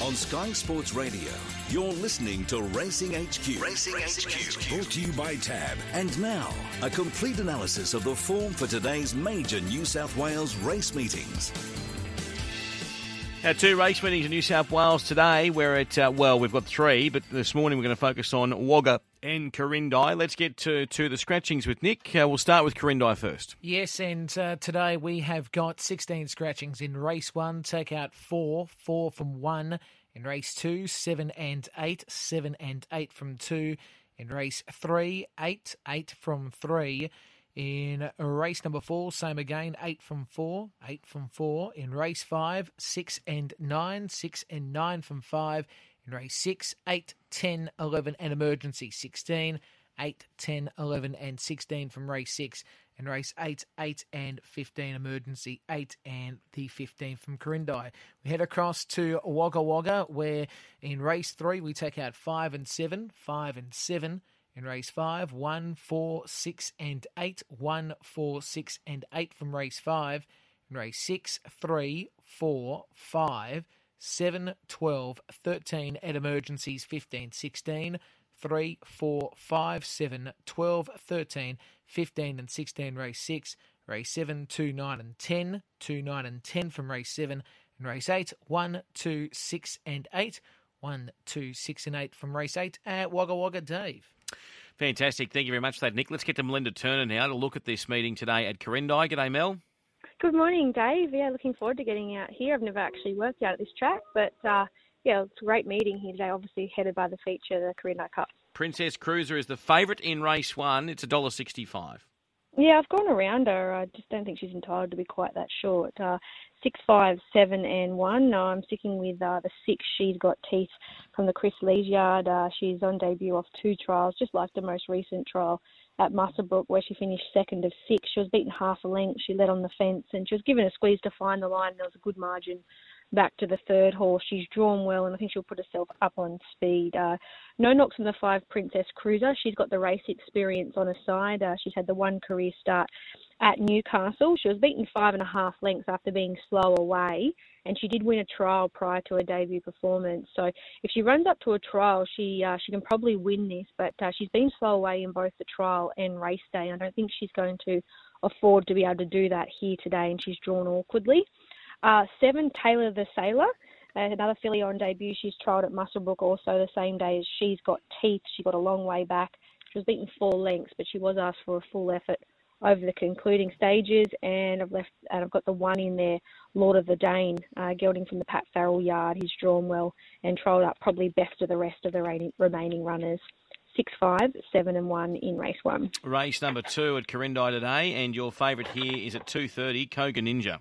On Sky Sports Radio, you're listening to Racing HQ. Racing, HQ. Brought to you by Tab. And now, a complete analysis of the form for today's major New South Wales race meetings. Our two race meetings in New South Wales today. We're at, uh, well, we've got three, but this morning we're going to focus on Wagga and Quirindi. Let's get to, to the scratchings with Nick. Uh, we'll start with Quirindi first. Yes, and uh, today we have got 16 scratchings in race one. Take out four, four from one. In race two, seven and eight, seven and eight from two. In race three, eight, eight from three. In race number four, same again, eight from four, eight from four. In race five, six and nine, six and nine from five. Race 6, 8, 10, 11, and emergency 16, 8, 10, 11, and 16 from race 6. And race 8, 8, and 15, emergency 8, and the 15 from Quirindi. We head across to Wagga Wagga, where in race 3 we take out 5 and 7, 5 and 7. In race 5, 1, 4, 6, and 8, 1, 4, 6, and 8 from race 5. In race 6, 3, 4, 5, 7, 12, 13 at emergencies 15, 16, 3, 4, 5, 7, 12, 13, 15 and 16 race 6, race 7, 2, 9 and 10, 2, 9 and 10 from race 7, and race 8, 1, 2, 6 and 8, 1, 2, 6 and 8 from race 8 at Wagga Wagga Dave. Fantastic. Thank you very much for that, Nick. Let's get to Melinda Turner now to look at this meeting today at Quirindi. G'day, Mel. Good morning, Dave. Yeah, looking forward to getting out here. I've never actually worked out at this track, but uh, yeah, it's a great meeting here today. Obviously headed by the feature, the Quirindi Cup. Princess Cruiser is the favourite in race one. It's a dollar sixty-five. Yeah, I've gone around her. I just don't think she's entitled to be quite that short. Uh, six, five, seven, and one. No, I'm sticking with uh, the six. She's got teeth from the Chris Lees yard. Uh, she's on debut off two trials, just like the most recent trial at Muswellbrook where she finished second of six. She was beaten half a length. She led on the fence and she was given a squeeze to find the line. There was a good margin back to the third horse. She's drawn well and I think she'll put herself up on speed. Uh, no knocks on the five Princess Cruiser. She's got the race experience on her side. Uh, she's had the one career start at Newcastle. She was beaten five and a half lengths after being slow away and she did win a trial prior to her debut performance. So if she runs up to a trial, she uh, she can probably win this. But uh, she's been slow away in both the trial and race day. and I don't think she's going to afford to be able to do that here today, and she's drawn awkwardly. Uh, seven Taylor the Sailor. Another filly on debut. She's trialled at Muswellbrook also the same day as she's got teeth. She got a long way back. She was beaten four lengths, but she was asked for a full effort over the concluding stages, and I've left and I've got the one in there, Lord of the Dane, uh, gelding from the Pat Farrell yard. He's drawn well and trolled up probably best of the rest of the remaining runners. Six, five, seven, and one in race one. Race number two at Quirindi today, and your favourite here is at two thirty, Koga Ninja.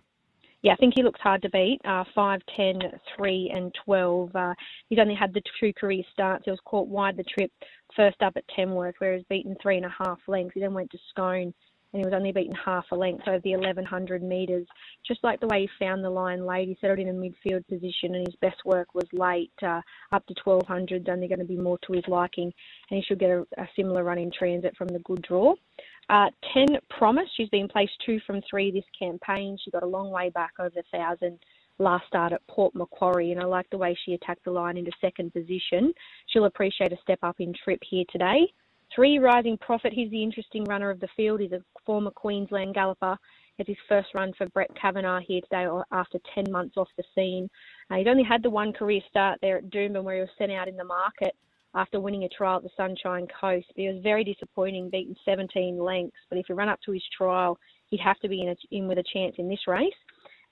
Yeah, I think he looks hard to beat. Uh, 5, 10, 3, and 12. Uh, he's only had the two career starts. He was caught wide the trip first up at Tamworth, where he was beaten three and a half lengths. He then went to Scone and he was only beaten half a length over the 1100 metres. Just like the way he found the line late, he settled in a midfield position, and his best work was late, uh, up to 1200. Only going to be more to his liking, and he should get a, a similar run in transit from the good draw. Uh, 10 Promise, she's been placed two from three this campaign. She got a long way back over a thousand last start at Port Macquarie, and I like the way she attacked the line into second position. She'll appreciate a step up in trip here today. Three Rising Profit, he's the interesting runner of the field. He's a former Queensland galloper. It's his first run for Brett Kavanagh here today after 10 months off the scene. Uh, he's only had the one career start there at Doomben where he was sent out in the market after winning a trial at the Sunshine Coast. But he was very disappointing, beaten 17 lengths. But if he run up to his trial, he'd have to be in, a, in with a chance in this race.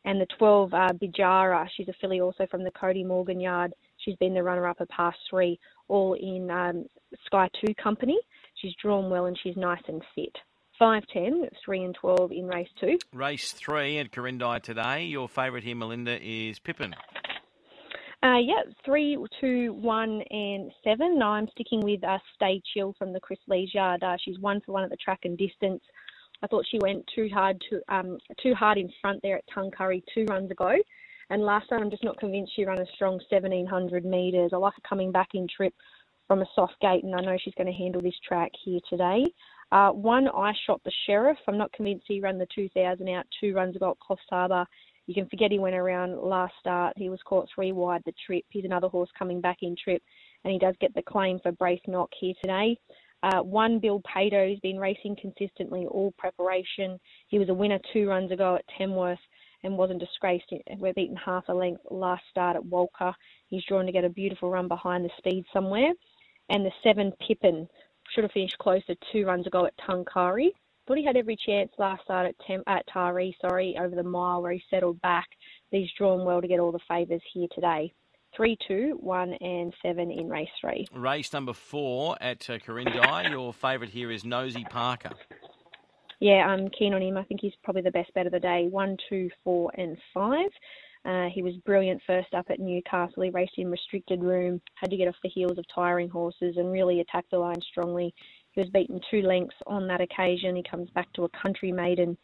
And the 12 uh, Bijara, she's a filly also from the Cody Morgan yard. She's been the runner-up of past three, all in um, Sky 2 company. She's drawn well and she's nice and fit. 5, 10, 3 and 12 in race 2. Race 3 at Quirindi today. Your favourite here, Melinda, is Pippin. Uh, yeah, 3, 2, 1 and 7. No, I'm sticking with uh, Stay Chill from the Chris Lees yard. Uh, she's one for one at the track and distance. I thought she went too hard to um, too hard in front there at Tuncurry two runs ago. And last time, I'm just not convinced she ran a strong 1700 metres. I like her coming back in trip from a soft gate, and I know she's going to handle this track here today. Uh, one, I shot the sheriff. I'm not convinced he ran the 2000 out two runs ago at Coffs Harbour You can forget he went around last start. He was caught three wide the trip. He's another horse coming back in trip, and he does get the claim for Brace Knock here today. Uh, one Bill Pato has been racing consistently all preparation. He was a winner two runs ago at Tamworth and wasn't disgraced. We're beaten half a length last start at Walcha. He's drawn to get a beautiful run behind the speed somewhere. And the seven Pippin should have finished closer two runs ago at Tuncurry. Thought he had every chance last start at, Tem- at Taree, sorry, over the mile where he settled back. He's drawn well to get all the favours here today. Three, two, one, and seven in race three. Race number four at uh, Quirindi. Your favourite here is Nosy Parker. Yeah, I'm keen on him. I think he's probably the best bet of the day. One, two, four, and five. Uh, he was brilliant first up at Newcastle. He raced in restricted room, had to get off the heels of tiring horses, and really attacked the line strongly. He was beaten two lengths on that occasion. He comes back to a country maiden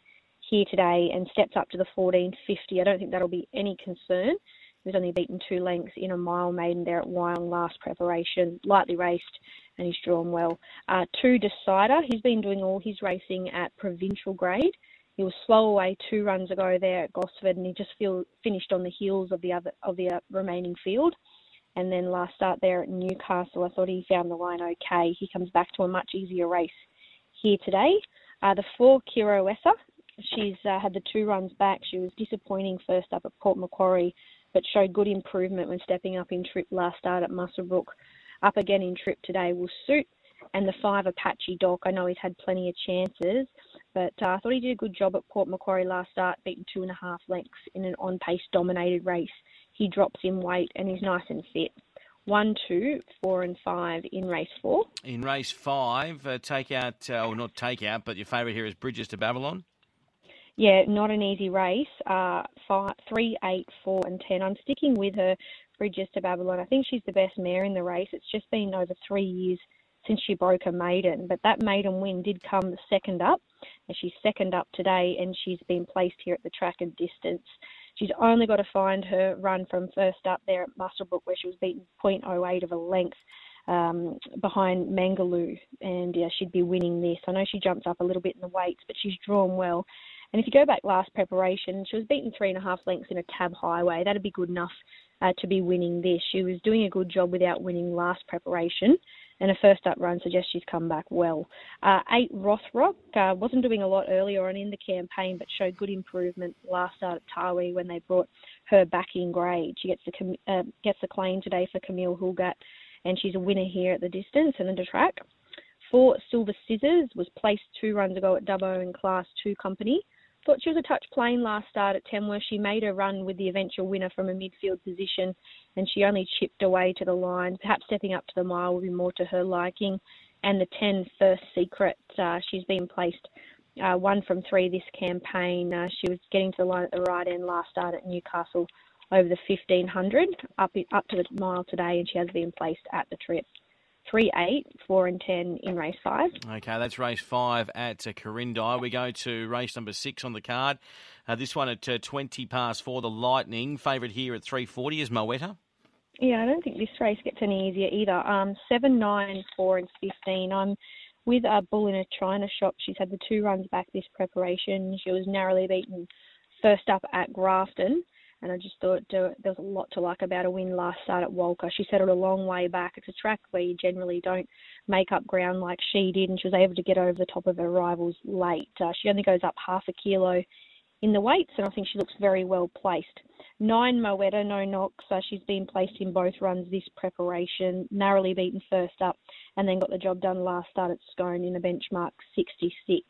here today and steps up to the 1450. I don't think that'll be any concern. He was only beaten two lengths in a mile maiden there at Wyong last preparation. Lightly raced and he's drawn well. Uh, two Decider. He's been doing all his racing at provincial grade. He was slow away two runs ago there at Gosford, and he just feel, finished on the heels of the other of the uh, remaining field. And then last start there at Newcastle, I thought he found the line okay. He comes back to a much easier race here today. Uh, the four Kiro Essa, she's uh, had the two runs back. She was disappointing first up at Port Macquarie, but showed good improvement when stepping up in trip last start at Muswellbrook. Up again in trip today will suit. And the five Apache Doc, I know he's had plenty of chances, but uh, I thought he did a good job at Port Macquarie last start, beating two and a half lengths in an on pace dominated race. He drops in weight and he's nice and fit. One, two, four, and five in race four. In race five, uh, take out, uh, or not take out, but your favourite here is Bridges to Babylon. Yeah, not an easy race. Uh, five, three, eight, four, and ten. I'm sticking with her. Bridges to Babylon. I think she's the best mare in the race. It's just been over three years since she broke a maiden, but that maiden win did come second up, and she's second up today, and she's been placed here at the track and distance. She's only got to find her run from first up there at Muswellbrook, where she was beaten 0.08 of a length um, behind Mangaloo, and yeah, she'd be winning this. I know she jumps up a little bit in the weights, but she's drawn well. And if you go back last preparation, she was beaten three and a half lengths in a tab highway. That'd be good enough uh, to be winning this. She was doing a good job without winning last preparation and a first up run suggests she's come back well. Uh, eight Rothrock uh, wasn't doing a lot earlier on in the campaign, but showed good improvement last start at Taree when they brought her back in grade. She gets the uh, gets the claim today for Camille Hulgat, and she's a winner here at the distance and the track. Four Silver Scissors was placed two runs ago at Dubbo in Class Two Company. Thought she was a touch plain last start at Tamworth. She made a run with the eventual winner from a midfield position, and she only chipped away to the line. Perhaps stepping up to the mile would be more to her liking. And the 10 First Secret, uh, she's been placed uh, one from three this campaign. Uh, she was getting to the line at the right end last start at Newcastle over the 1500, up up to the mile today, and she has been placed at the trip three, eight, four, and ten in race five. Okay, that's race five at uh, Quirindi. We go to race number six on the card. Uh, this one at uh, twenty past four. The Lightning favourite here at three forty is Moetta. Yeah, I don't think this race gets any easier either. Um, seven, nine, four, and fifteen. I'm with a bull in a China shop. She's had the two runs back this preparation. She was narrowly beaten first up at Grafton and I just thought uh, there was a lot to like about a win last start at Walcha. She settled a long way back. It's a track where you generally don't make up ground like she did, and she was able to get over the top of her rivals late. Uh, she only goes up half a kilo in the weights, and I think she looks very well placed. Nine Moetta, no knocks. Uh, she's been placed in both runs this preparation, narrowly beaten first up, and then got the job done last start at Scone in a benchmark 66.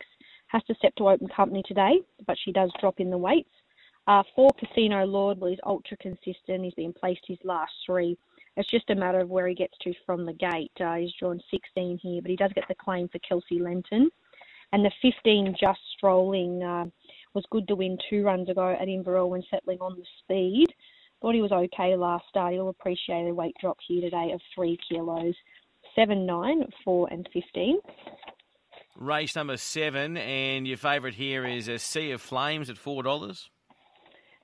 Has to step to open company today, but she does drop in the weights. Uh, for Casino Lord, well, he's ultra consistent. He's been placed his last three. It's just a matter of where he gets to from the gate. Uh, he's drawn 16 here, but he does get the claim for Kelsey Lenton. And the 15 Just Strolling uh, was good to win two runs ago at Inverell when settling on the speed. Thought he was okay last start. He'll appreciate a weight drop here today of three kilos. 7, 9, 4, and 15. Race number seven, and your favourite here is a Sea of Flames at $4.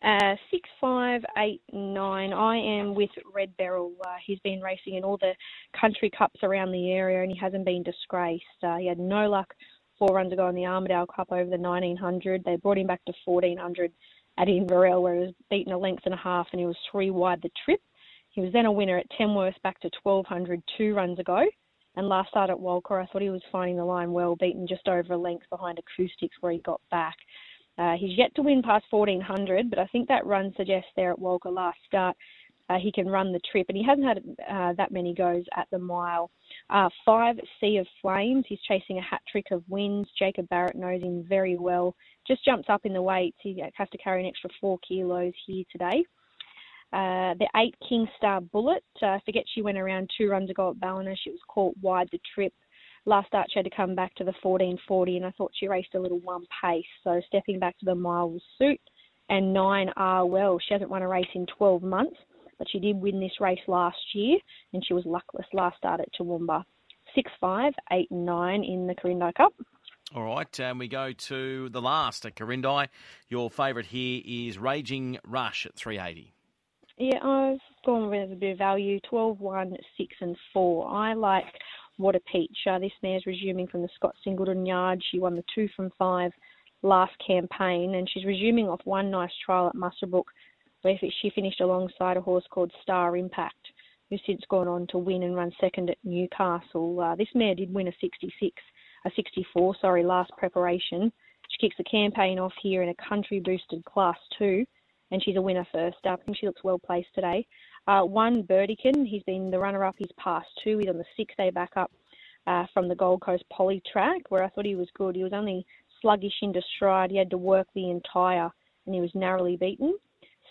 Uh, six five eight nine. I am with Red Beryl. Uh, he's been racing in all the country cups around the area, and he hasn't been disgraced. Uh, he had no luck four runs ago in the Armadale Cup over the 1900. They brought him back to 1400 at Inverell, where he was beaten a length and a half and he was three wide the trip. He was then a winner at Tamworth back to 1200 two runs ago. And last start at Walcha, I thought he was finding the line well, beaten just over a length behind Acoustics where he got back. Uh, he's yet to win past 1400, but I think that run suggests there at Walcha last start uh, he can run the trip, and he hasn't had uh, that many goes at the mile. Uh, five Sea of Flames, he's chasing a hat trick of wins. Jacob Barrett knows him very well. Just jumps up in the weights. He has to carry an extra four kilos here today. Uh, the eight King Star Bullet, uh, forget she went around two runs ago at Ballina. She was caught wide the trip. Last start she had to come back to the 1440 and I thought she raced a little one pace. So stepping back to the mile will suit. And nine are well. She hasn't won a race in 12 months but she did win this race last year and she was luckless last start at Toowoomba. 6, 5, 8, and 9 in the Quirindi Cup. All right, and we go to the last at Quirindi. Your favourite here is Raging Rush at 380. Yeah, I've gone with a bit of value 12, 1, 6, and 4. I like What a Peach. Uh, this mare's resuming from the Scott Singleton yard. She won the 2 from 5 last campaign and she's resuming off one nice trial at Muswellbrook where she finished alongside a horse called Star Impact, who's since gone on to win and run second at Newcastle. Uh, this mare did win a 66, a 64, sorry, last preparation. She kicks the campaign off here in a country boosted class two, and she's a winner first up. I think she looks well placed today. Uh, one Burdekin, he's been the runner up. He's passed two. He's on the six day back up uh, from the Gold Coast Poly track, where I thought he was good. He was only sluggish into stride. He had to work the entire, and he was narrowly beaten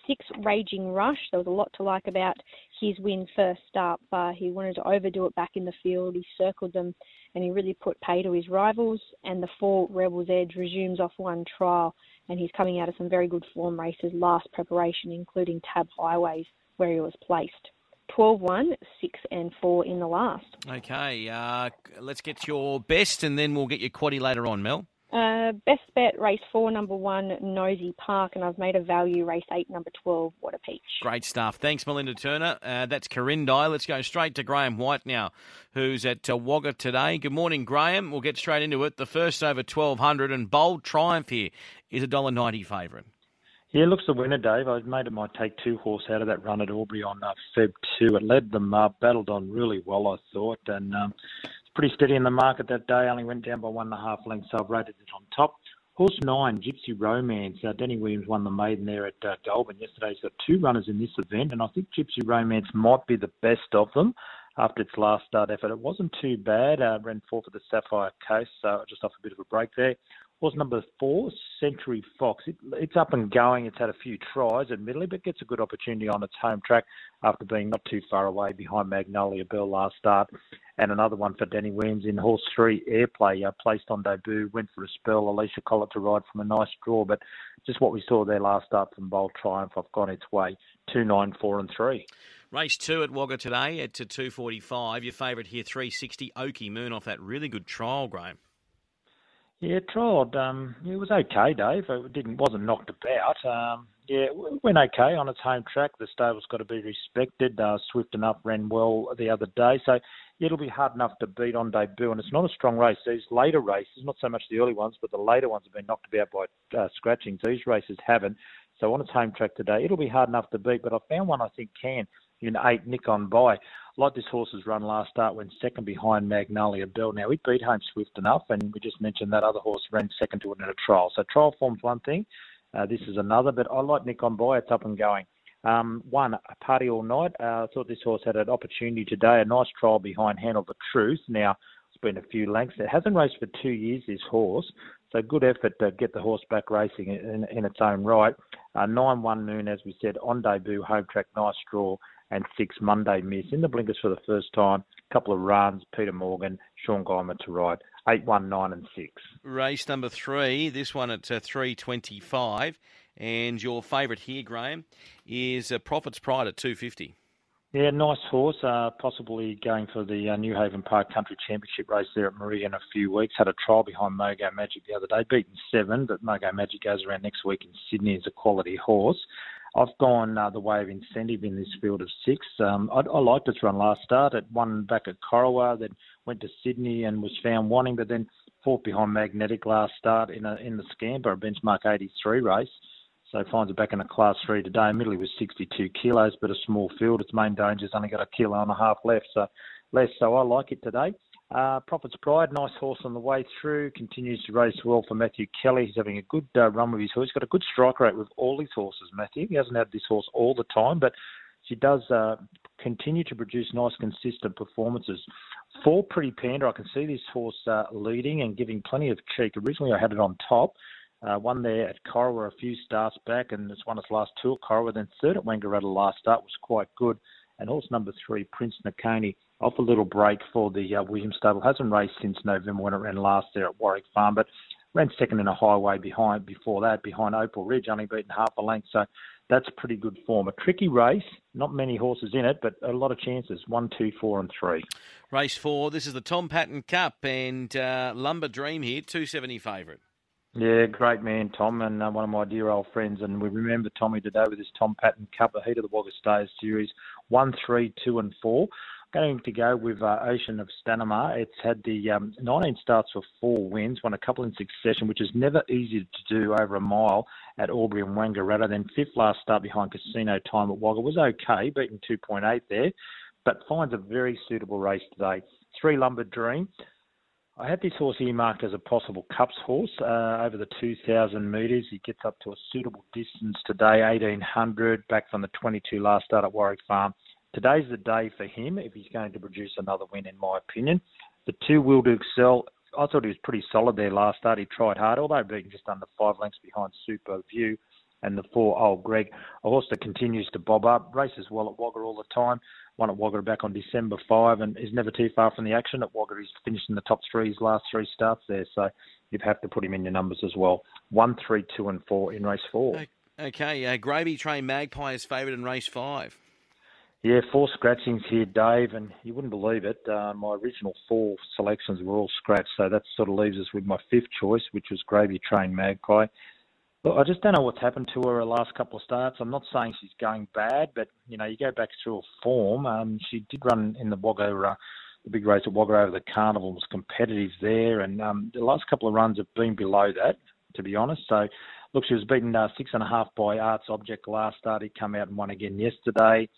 six Raging Rush. There was a lot to like about his win first up. Uh, he wanted to overdo it back in the field. He circled them and he really put pay to his rivals. And the four Rebels Edge resumes off one trial and he's coming out of some very good form races last preparation, including Tab Highways, where he was placed. 12 1, 6 and 4 in the last. Okay, uh, let's get your best and then we'll get your quaddy later on, Mel. Uh, best bet race four, number one, Nosy Park, and I've made a value race eight, number 12, What a Peach. Great stuff. Thanks, Melinda Turner. Uh, that's Quirindi. Let's go straight to Graham White now, who's at uh, Wagga today. Good morning, Graham. We'll get straight into it. The first over 1200 and bold triumph here is a $1.90 favourite. Yeah, looks the winner, Dave. I made it my take two horse out of that run at Albury on uh, Feb 2. It led them up, battled on really well, I thought, and um, pretty steady in the market that day. Only went down by one and a half lengths, so I've rated it on top. Horse nine, Gypsy Romance. Uh, Danny Williams won the maiden there at uh, Goulburn yesterday. He's got two runners in this event, and I think Gypsy Romance might be the best of them after its last start effort. It wasn't too bad. Uh, ran four for the Sapphire Coast, so just off a bit of a break there. Horse number four, Century Fox. It, it's up and going. It's had a few tries, admittedly, but gets a good opportunity on its home track after being not too far away behind Magnolia Bell last start. And another one for Danny Williams in horse three, Airplay, uh, placed on debut, went for a spell. Alicia Collett to ride from a nice draw, but just what we saw there last start from Bold Triumph, I've gone its way. Two, nine, four, and three. Race two at Wagga today at 2.45. Your favourite here, 360, Okie Moon off that really good trial, Graham. Yeah, trialled. Um, it was okay, Dave. It didn't wasn't knocked about. Um, yeah, it went okay on its home track. The stable's got to be respected. Uh, Swift enough ran well the other day, so it'll be hard enough to beat on debut. And it's not a strong race. These later races, not so much the early ones, but the later ones have been knocked about by uh, scratchings. These races haven't. So on its home track today, it'll be hard enough to beat. But I found one I think can in eight Nick on by like this horse's run last start went second behind Magnolia Bell. Now, he beat home swift enough, and we just mentioned that other horse ran second to it in a trial. So trial form's one thing. Uh, this is another, but I like Nick on by. It's up and going. Um, one, a party all night. Uh, I thought this horse had an opportunity today. A nice trial behind Handle the Truth. Now, it's been a few lengths. It hasn't raced for two years, this horse. So good effort to get the horse back racing in, in its own right. Uh, 9-1 Moon, as we said, on debut, home track, nice draw and six Monday miss in the blinkers for the first time. A couple of runs, Peter Morgan, Sean Guyman to ride. Eight, one, nine, and six. Race number three. This one at uh, three twenty-five, and your favourite here, Graham, is uh, Prophet's Pride at two fifty. Yeah, nice horse. Uh, possibly going for the uh, New Haven Park Country Championship race there at Maria in a few weeks. Had a trial behind Mogo Magic the other day, beaten seven, but Mogo Magic goes around next week in Sydney as a quality horse. I've gone uh, the way of incentive in this field of six. Um, I, I liked its run last start. It won back at Corowa, then went to Sydney and was found wanting, but then fought behind Magnetic last start in a, in the Scamper, a benchmark 83 race. So finds it back in a class three today. Admittedly was 62 kilos, but a small field. Its main danger's only got a kilo and a half left, so less. So I like it today. Uh, Prophet's Pride, nice horse on the way through. Continues to race well for Matthew Kelly. He's having a good uh, run with his horse. He's got a good strike rate with all his horses, Matthew. He hasn't had this horse all the time, but she does uh, continue to produce nice, consistent performances. For Pretty Panda, I can see this horse uh, leading and giving plenty of cheek. Originally, I had it on top. Uh, one there at Corowa a few starts back, and it's won its last two at Corowa. Then third at Wangaratta last start was quite good. And horse number three, Prince Nakani, off a little break for the uh, Williams stable. Hasn't raced since November when it ran last there at Warwick Farm, but ran second in a highway behind before that, behind Opal Ridge, only beaten half a length. So that's pretty good form. A tricky race, not many horses in it, but a lot of chances. One, two, four, and three. Race four. This is the Tom Patton Cup and uh, Lumber Dream here, two seventy favourite. Yeah, great man, Tom, and uh, one of my dear old friends. And we remember Tommy today with his Tom Patton Cup, a heat of the Wagga Stayers Series, one, three, two, and four. Going to go with uh, Ocean of Stanamar. It's had the um, 19 starts for four wins, won a couple in succession, which is never easy to do over a mile at Albury and Wangaratta. Then fifth last start behind Casino Time at Wagga was okay, beating 2.8 there, but finds a very suitable race today. Three Lumber Dream. I had this horse earmarked as a possible Cups horse uh, over the 2,000 metres. He gets up to a suitable distance today, 1,800, back from the 22 last start at Warwick Farm. Today's the day for him if he's going to produce another win, in my opinion. The two Will do excel. I thought he was pretty solid there last start. He tried hard, although being just under five lengths behind Super View and the four Old Greg. A horse that continues to bob up, races well at Wagga all the time. Won at Wagga back on December 5 and is never too far from the action at Wagga. He's finished in the top three his last three starts there, so you'd have to put him in your numbers as well. One, three, two, and four in race four. Okay, uh, Gravy Train Magpie is favourite in race five. Yeah, four scratchings here, Dave, and you wouldn't believe it. Uh, my original four selections were all scratched, so that sort of leaves us with my fifth choice, which was Gravy Train Magpie. Look, I just don't know what's happened to her last couple of starts. I'm not saying she's going bad, but you know, you go back through her form. Um, she did run in the Wagga, uh, the big race at Wagga over the Carnival, was competitive there, and um, the last couple of runs have been below that, to be honest. So, look, she was beaten uh, six and a half by Arts Object last start. He come out and won again yesterday.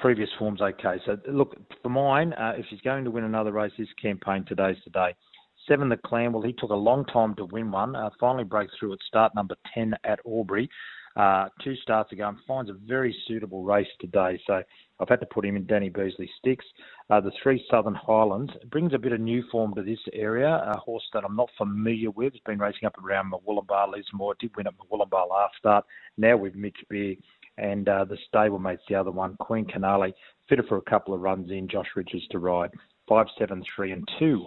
Previous form's okay. So, look, for mine, uh, if she's going to win another race, this campaign today's today. Seven, the Clan. Well, he took a long time to win one. Uh, finally broke through at start number 10 at Albury. Uh, two starts ago and finds a very suitable race today. So I've had to put him in Danny Beasley sticks. Uh, the three Southern Highlands brings a bit of new form to this area. A horse that I'm not familiar with. Has been racing up around Murwillumbah, Lismore. Did win at Murwillumbah last start. Now with Mitch Beer and uh, the stablemates, the other one, Queen Canale. Fitted for a couple of runs in. Josh Richards to ride. Five, seven, three, and two.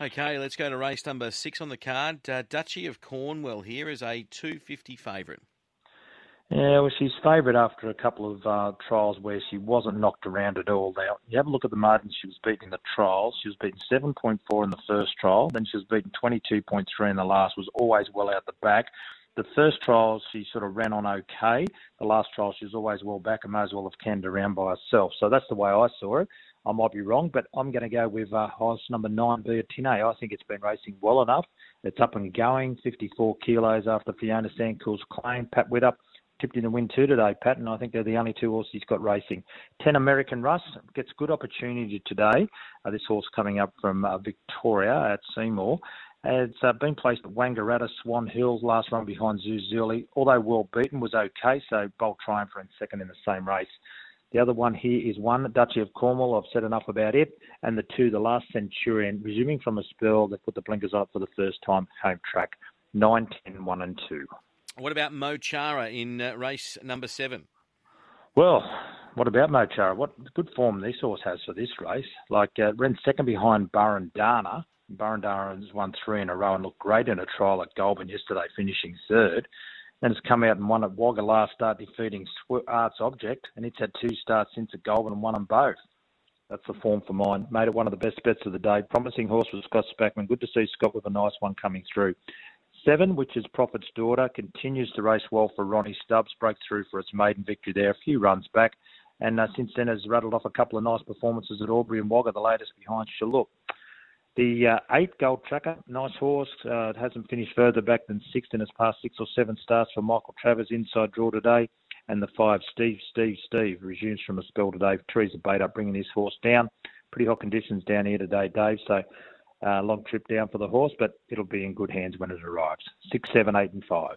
Okay, let's go to race number six on the card. Uh, Duchy of Cornwall here is a 250 favourite. Yeah, well, she's favourite after a couple of uh, trials where she wasn't knocked around at all. Now, you have a look at the margins she was beaten in the trials. She was beaten 7.4 in the first trial, then she was beaten 22.3 in the last, was always well out the back. The first trials she sort of ran on okay. The last trial she was always well back and may as well have canned around by herself. So that's the way I saw it. I might be wrong, but I'm going to go with uh, horse number nine, Beatine. I think it's been racing well enough. It's up and going, 54 kilos after Fiona Sandcool's claim. Pat Widdop tipped in the win two today, Pat, and I think they're the only two horses he's got racing. 10 American Russ gets good opportunity today. Uh, this horse coming up from uh, Victoria at Seymour. It's uh, been placed at Wangaratta, Swan Hills, last run behind Zuzuli. Although well beaten, was okay, so Bolt Triumpher in second in the same race. The other one here is one, Duchy of Cornwall. I've said enough about it. And the two, the last Centurion, resuming from a spell, they put the blinkers up for the first time, home track. 9, 10, 1 and 2. What about Mochara in uh, race number 7? Well, what about Mochara? What good form this horse has for this race. Like, uh, ran second behind Burundana. Burundana has won three in a row and looked great in a trial at Goulburn yesterday, finishing third. Then it's come out and won at Wagga last start, defeating Arts Object, and it's had two starts since at Goulburn and won them both. That's the form for mine. Made it one of the best bets of the day. Promising horse was Scott Spackman. Good to see Scott with a nice one coming through. Seven, which is Prophet's Daughter, continues to race well for Ronnie Stubbs. Broke through for its maiden victory there a few runs back. And uh, since then has rattled off a couple of nice performances at Albury and Wagga, the latest behind Shalook. The uh, eight Gold Tracker, nice horse. Uh, it hasn't finished further back than sixth in its past six or seven starts for Michael Travers inside draw today. And the five, Steve, Steve, Steve, resumes from a spell today. Teresa Bait up bringing his horse down. Pretty hot conditions down here today, Dave. So uh, long trip down for the horse, but it'll be in good hands when it arrives. Six, seven, eight, and five.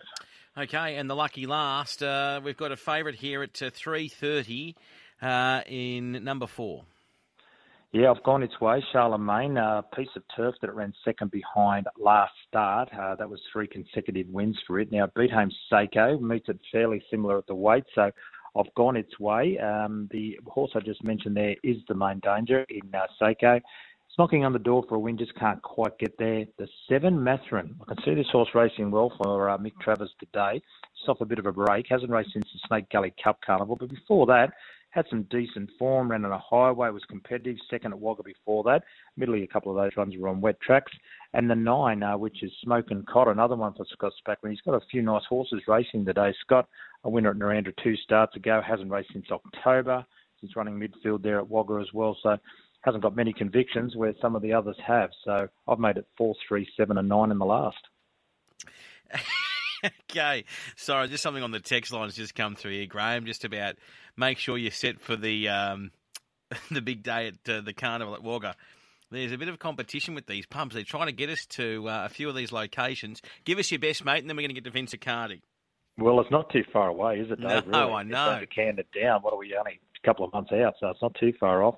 Okay, and the lucky last, uh, we've got a favourite here at uh, three thirty uh, in number four. Yeah, I've gone its way. Charlemagne, a piece of turf that it ran second behind last start. Uh, that was three consecutive wins for it. Now, Beathames Seiko meets it fairly similar at the weight, so I've gone its way. Um, the horse I just mentioned there is the main danger in uh, Seiko. It's knocking on the door for a win, just can't quite get there. The seven, Matherin. I can see this horse racing well for uh, Mick Travers today. It's off a bit of a break. Hasn't raced since the Snake Gully Cup Carnival, but before that, had some decent form, ran on a highway, was competitive, second at Wagga before that. Middley, a couple of those runs were on wet tracks. And the nine, uh, which is Smoke and Cot, another one for Scott Spackman. He's got a few nice horses racing today. Scott, a winner at Narrandera two starts ago, hasn't raced since October. He's running midfield there at Wagga as well, so hasn't got many convictions where some of the others have. So I've made it four, three, seven, and nine in the last. okay. Sorry, just something on the text lines just come through here, Graham. Just about make sure you're set for the um, the big day at uh, the carnival at Wagga. There's a bit of competition with these pumps. They're trying to get us to uh, a few of these locations. Give us your best, mate, and then we're going to get to Vince Accardi. Well, it's not too far away, is it, Dave? No, really? I know. It's only it down. What are we only a couple of months out, so it's not too far off.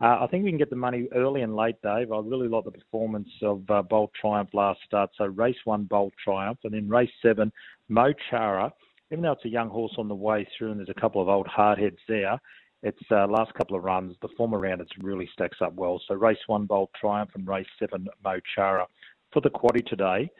Uh, I think we can get the money early and late, Dave. I really like the performance of uh, Bold Triumph last start. So race one, Bold Triumph, and then race seven, Mochara. Even though it's a young horse on the way through, and there's a couple of old hardheads there, its uh, last couple of runs, the form around it really stacks up well. So race one, Bold Triumph, and race seven, Mochara. For the quaddy today,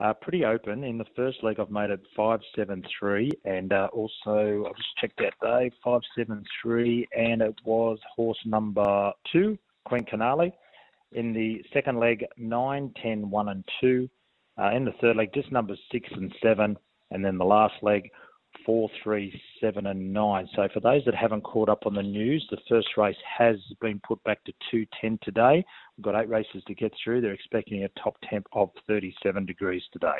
uh, pretty open. In the first leg, I've made it five seven three, and uh, also I've just checked that day five seven three, and it was horse number two, Queen Canale. In the second leg, nine, ten, one, and two. Uh, in the third leg, just numbers six and seven, and then the last leg, four, three, seven, and nine. So for those that haven't caught up on the news, the first race has been put back to 210 today. We've got eight races to get through. They're expecting a top temp of 37 degrees today.